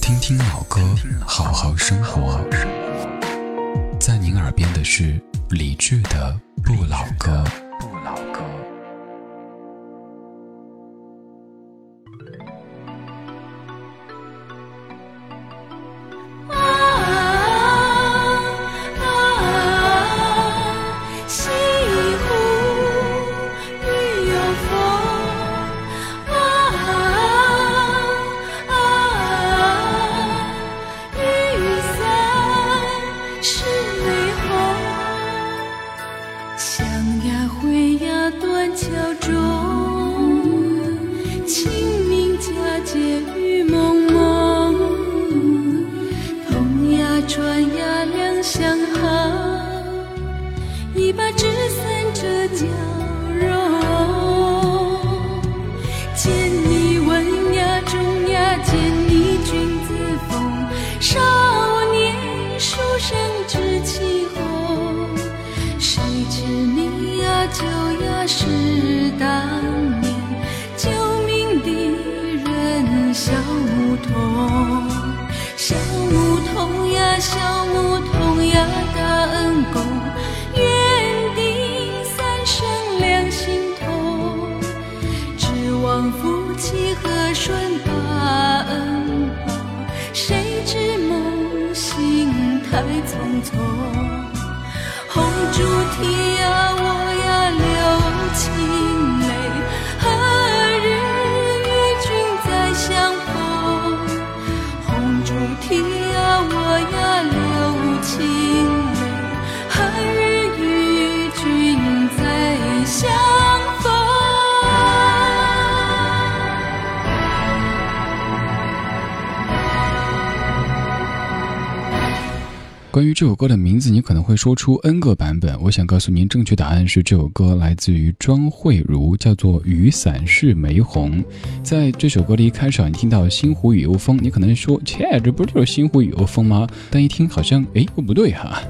听听老歌，好好生活。在您耳边的是理智的不老歌。转呀两相好一把纸小木桶。关于这首歌的名字，你可能会说出 N 个版本。我想告诉您，正确答案是这首歌来自于庄慧茹，叫做《雨伞是玫红》。在这首歌的一开场，你听到《星湖雨又风》，你可能说：“切，这不就是《星湖雨又风》吗？”但一听，好像哎，又不对哈。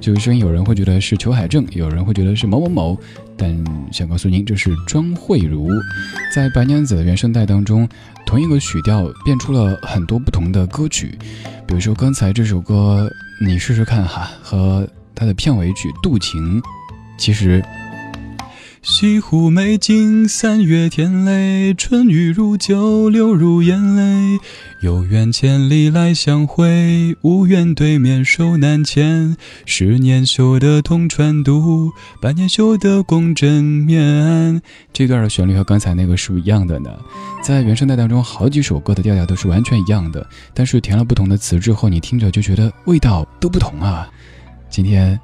这个声音，有人会觉得是裘海正，有人会觉得是某某某。但想告诉您，这是庄慧茹在《白娘子》的原声带当中，同一个曲调变出了很多不同的歌曲。比如说刚才这首歌。你试试看哈，和他的片尾曲《渡情》，其实。西湖美景，三月天雷，春雨如酒，流入眼泪。有缘千里来相会，无缘对面手难牵。十年修得同船渡，百年修得共枕眠。这段的旋律和刚才那个是不一样的呢。在原声带当中，好几首歌的调调都是完全一样的，但是填了不同的词之后，你听着就觉得味道都不同啊。今天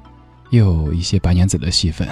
又有一些白娘子的戏份。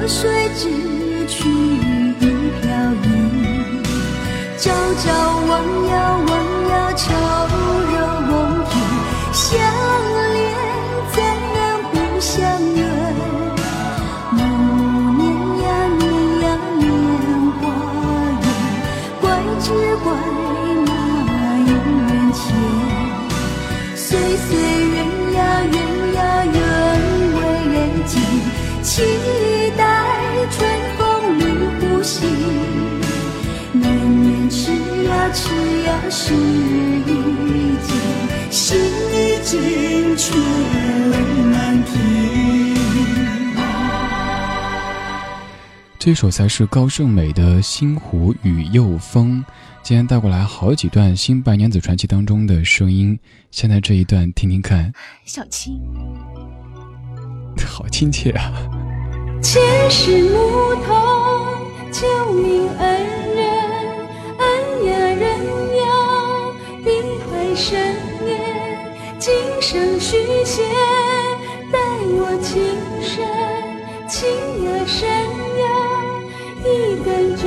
河水只取一瓢饮朝朝望呀望呀愁容易相恋怎能不相怨暮年念呀念呀念华远怪只怪那姻缘浅岁岁人呀圆呀圆为人间这首才是高胜美的《星湖与又风》。今天带过来好几段新白娘子传奇当中的声音，现在这一段听听看。小青，好亲切啊！前世牧童，救命恩人，海深夜，今生续写，待我情深，情也深呀，一根针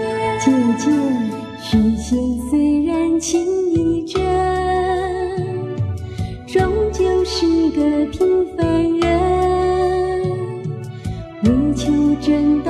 呀。姐姐，续写虽然情意真，终究是个平凡人。为求真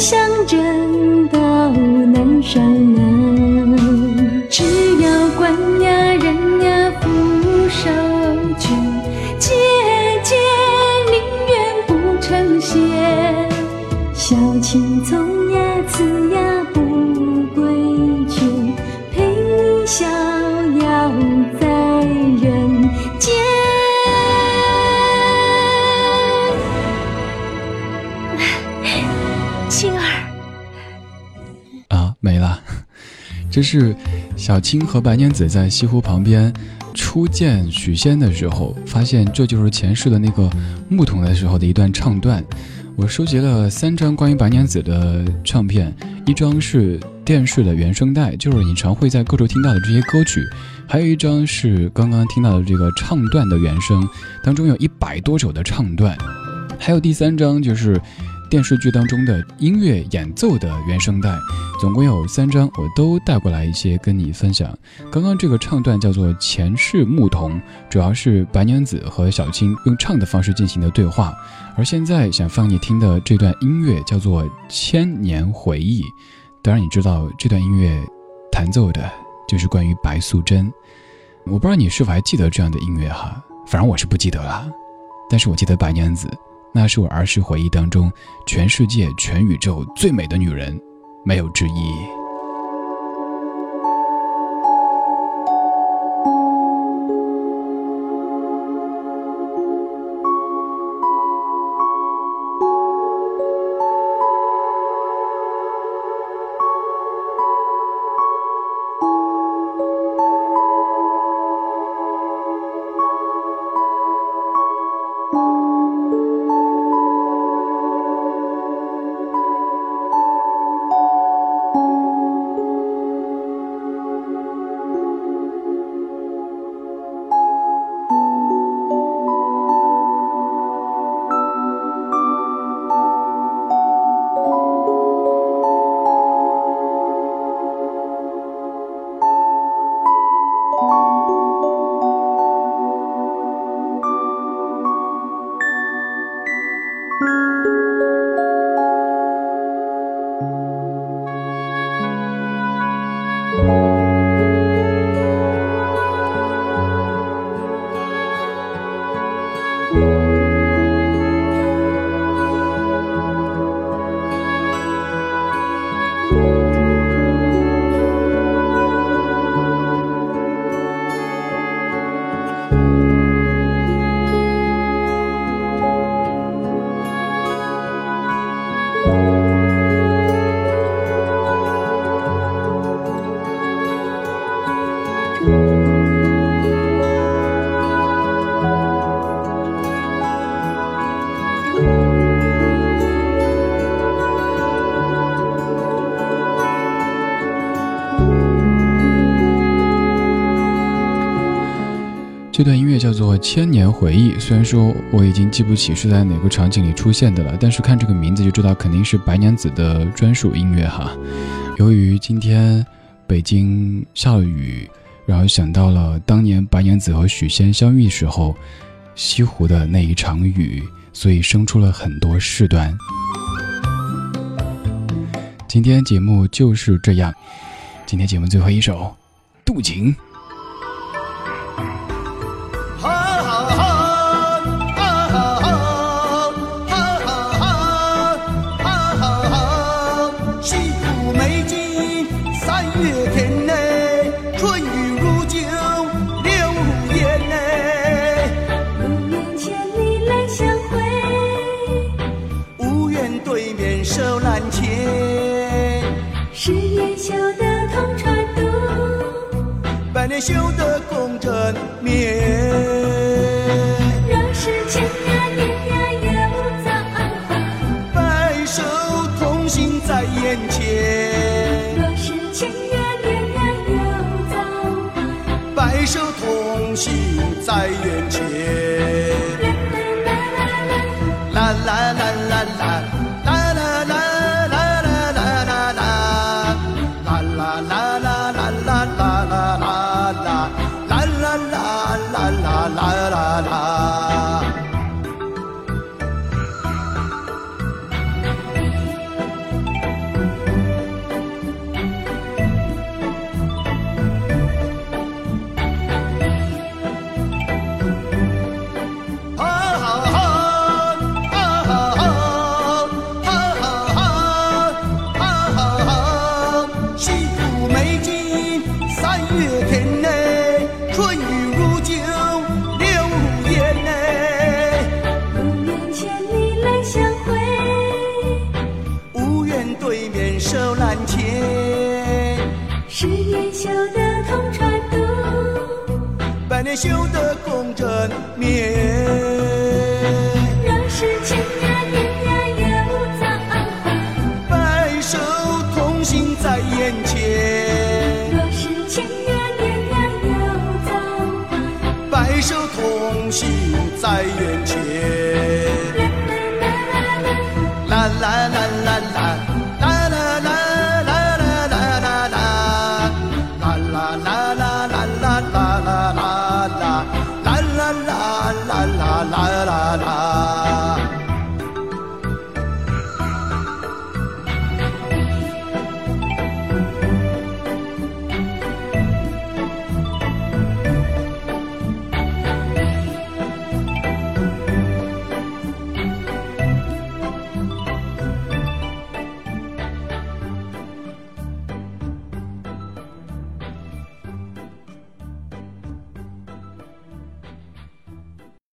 要想这是小青和白娘子在西湖旁边初见许仙的时候，发现这就是前世的那个牧童的时候的一段唱段。我收集了三张关于白娘子的唱片，一张是电视的原声带，就是你常会在各处听到的这些歌曲；还有一张是刚刚听到的这个唱段的原声，当中有一百多首的唱段；还有第三张就是电视剧当中的音乐演奏的原声带，总共有三张，我都带过来一些跟你分享。刚刚这个唱段叫做《前世牧童》，主要是白娘子和小青用唱的方式进行的对话。而现在想放你听的这段音乐叫做《千年回忆》，当然你知道这段音乐弹奏的就是关于白素贞。我不知道你是否还记得这样的音乐哈，反正我是不记得了，但是我记得白娘子，那是我儿时回忆当中全世界全宇宙最美的女人，没有之一。千年回忆》，虽然说我已经记不起是在哪个场景里出现的了，但是看这个名字就知道肯定是白娘子的专属音乐哈。由于今天北京下了雨，然后想到了当年白娘子和许仙相遇时候，西湖的那一场雨，所以生出了很多事端。今天节目就是这样，今天节目最后一首，渡情。对面手难牵十年修得同船渡百年修得共枕眠若是千呀年呀有造化白首同心在眼前若是千呀年呀有造化白首同心在眼前。修得共枕眠。若是千呀年呀又早白首同心在眼前。若是千呀年呀又早白首同心在眼前。